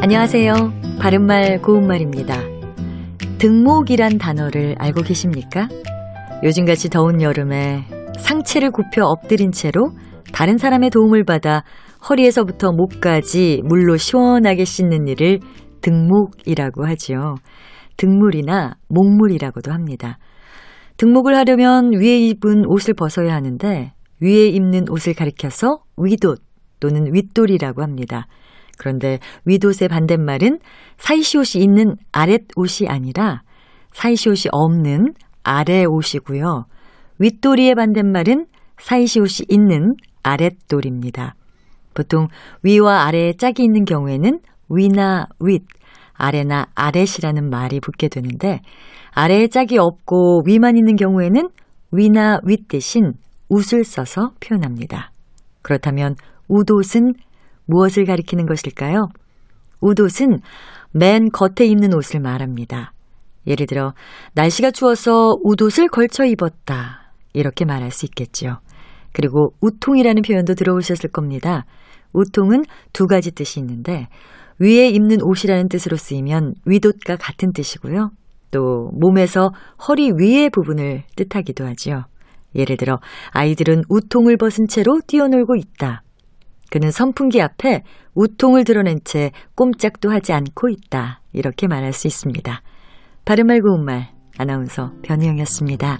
안녕하세요. 바른말 고운말입니다. 등목이란 단어를 알고 계십니까? 요즘같이 더운 여름에 상체를 굽혀 엎드린 채로 다른 사람의 도움을 받아 허리에서부터 목까지 물로 시원하게 씻는 일을 등목이라고 하지요. 등물이나 목물이라고도 합니다. 등목을 하려면 위에 입은 옷을 벗어야 하는데 위에 입는 옷을 가리켜서 위옷 또는 윗돌이라고 합니다. 그런데 윗옷의 반대말은 사이시옷이 있는 아랫옷이 아니라 사이시옷이 없는 아래옷이고요. 윗돌이의 반대말은 사이시옷이 있는 아랫돌입니다. 보통 위와 아래에 짝이 있는 경우에는 위나 윗, 아래나 아랫이라는 말이 붙게 되는데 아래에 짝이 없고 위만 있는 경우에는 위나 윗 대신 웃을 써서 표현합니다. 그렇다면 웃옷은 무엇을 가리키는 것일까요? 웃옷은 맨 겉에 입는 옷을 말합니다. 예를 들어 날씨가 추워서 웃옷을 걸쳐 입었다. 이렇게 말할 수 있겠죠. 그리고 우통이라는 표현도 들어오셨을 겁니다. 우통은 두 가지 뜻이 있는데 위에 입는 옷이라는 뜻으로 쓰이면 윗옷과 같은 뜻이고요. 또 몸에서 허리 위의 부분을 뜻하기도 하지요. 예를 들어 아이들은 우통을 벗은 채로 뛰어놀고 있다. 그는 선풍기 앞에 우통을 드러낸 채 꼼짝도 하지 않고 있다. 이렇게 말할 수 있습니다. 바른말 고운말 아나운서 변희영이었습니다.